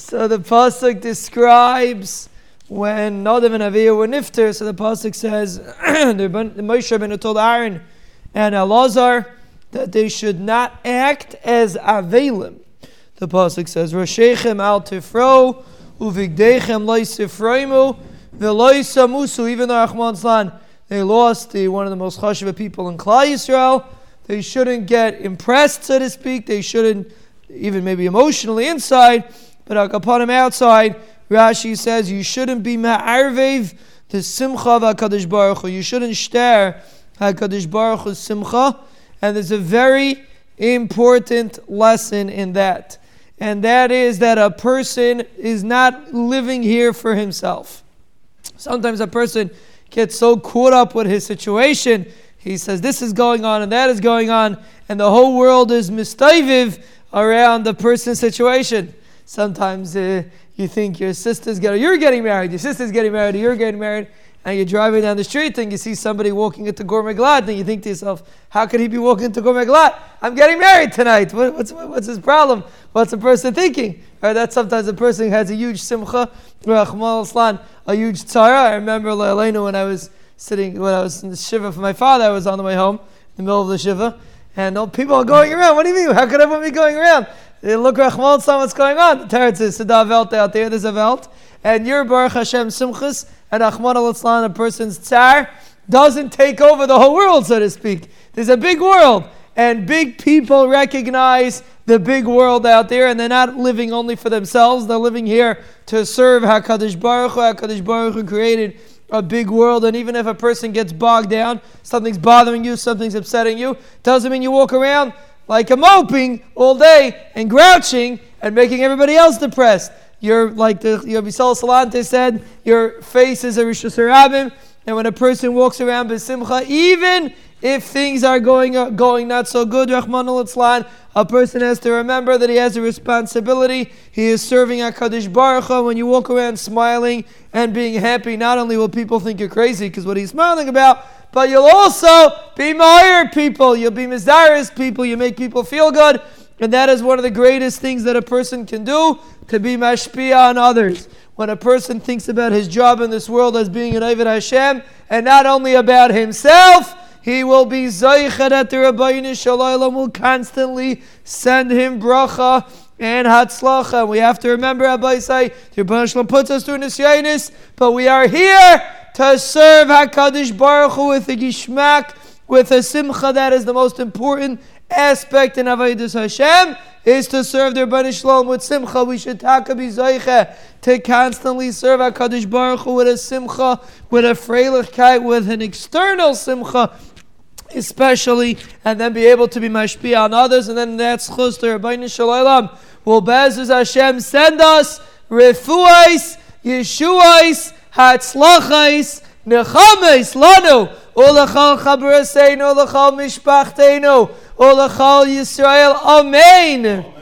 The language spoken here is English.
So the pasuk describes when Nadav and Avihu were nifter. So the pasuk says the Moshe Rabbeinu told Aaron and Elazar that they should not act as avelim. The pasuk says, "Roshechem al tifro uvigdechem loisifreimu veloisamusu." Even though Achman they lost the one of the most chashuva people in Klal Yisrael, they shouldn't get impressed, so to speak. They shouldn't even maybe emotionally inside, but uh, upon him outside. Rashi says you shouldn't be ma'arvev the simcha of HaKadosh Baruch Hu. You shouldn't stare HaKadosh Baruch Hu's simcha. And there's a very important lesson in that. And that is that a person is not living here for himself. Sometimes a person gets so caught up with his situation, he says this is going on and that is going on, and the whole world is mistaiviv around the person's situation. Sometimes uh, you think your sister's getting, you're getting married, your sister's getting married, you're getting married, and you're driving down the street and you see somebody walking into Gourmet Glatt, and you think to yourself, how could he be walking into Gourmet Glatt? I'm getting married tonight. What, what's, what's his problem? What's the person thinking? Right, that's sometimes a person has a huge simcha, a huge tzara. I remember Leilena when I was sitting, when I was in the shiva for my father, I was on the way home in the middle of the shiva, and all people are going around. What do you mean? How could everyone be going around? Eh, look, Rahman, what's going on. The Teretz is Siddha Welt out there, there's a Welt. And your Baruch Hashem Simchus and Ahmad al a person's tsar, doesn't take over the whole world, so to speak. There's a big world, and big people recognize the big world out there, and they're not living only for themselves. They're living here to serve Hakadosh Baruch Hu. Hakadosh Baruch Hu created a big world, and even if a person gets bogged down, something's bothering you, something's upsetting you, doesn't mean you walk around like a moping all day and grouching and making everybody else depressed. You're like the your Bisol Salanter said, your face is a Rishus Harabim, and when a person walks around besimcha, even if things are going uh, going not so good, Rahman al a person has to remember that he has a responsibility. He is serving HaKadosh Baruch Hu. When you walk around smiling and being happy, not only will people think you're crazy because what he's smiling about, but you'll also be Meyer people. You'll be Mizaris people. You make people feel good. And that is one of the greatest things that a person can do to be mashpia on others. When a person thinks about his job in this world as being an Ovid Hashem, and not only about himself, he will be Zaychet at the Ribbono Shel Olam will constantly send him bracha and hatzlacha. We have to remember, Rabbi say, the Rabbeinu puts us through Nisyanis, but we are here to serve HaKadosh Baruch Hu with a gishmak, with a simcha that is the most important aspect in Avodah Hashem, is to serve their Bani Shalom with simcha. We should taka be to constantly serve HaKadosh Baruch Hu with a simcha, with a freilichkeit, with an external simcha, especially, and then be able to be mashpia on others, and then that's chus to Ribbono Shel Olam. Will Bezus Hashem send us refuais, yeshuais, Hatzlachais, Nechames, Lanu, Ulachal Chabraseinu, Ulachal Mishpachteinu, Olachal Yisrael, Amen.